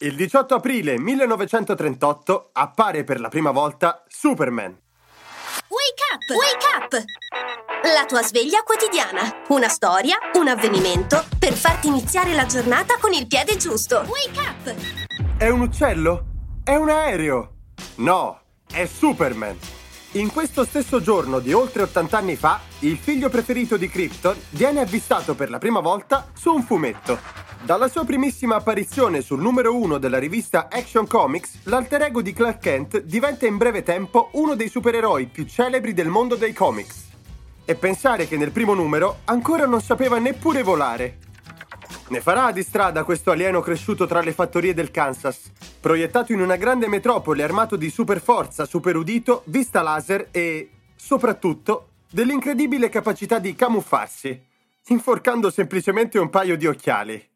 Il 18 aprile 1938 appare per la prima volta Superman. Wake up! Wake up! La tua sveglia quotidiana. Una storia, un avvenimento per farti iniziare la giornata con il piede giusto. Wake up! È un uccello? È un aereo? No, è Superman. In questo stesso giorno di oltre 80 anni fa, il figlio preferito di Krypton viene avvistato per la prima volta su un fumetto. Dalla sua primissima apparizione sul numero 1 della rivista Action Comics, l'alter ego di Clark Kent diventa in breve tempo uno dei supereroi più celebri del mondo dei comics. E pensare che nel primo numero ancora non sapeva neppure volare. Ne farà di strada questo alieno cresciuto tra le fattorie del Kansas, proiettato in una grande metropoli armato di super forza, super udito, vista laser e, soprattutto, dell'incredibile capacità di camuffarsi, inforcando semplicemente un paio di occhiali.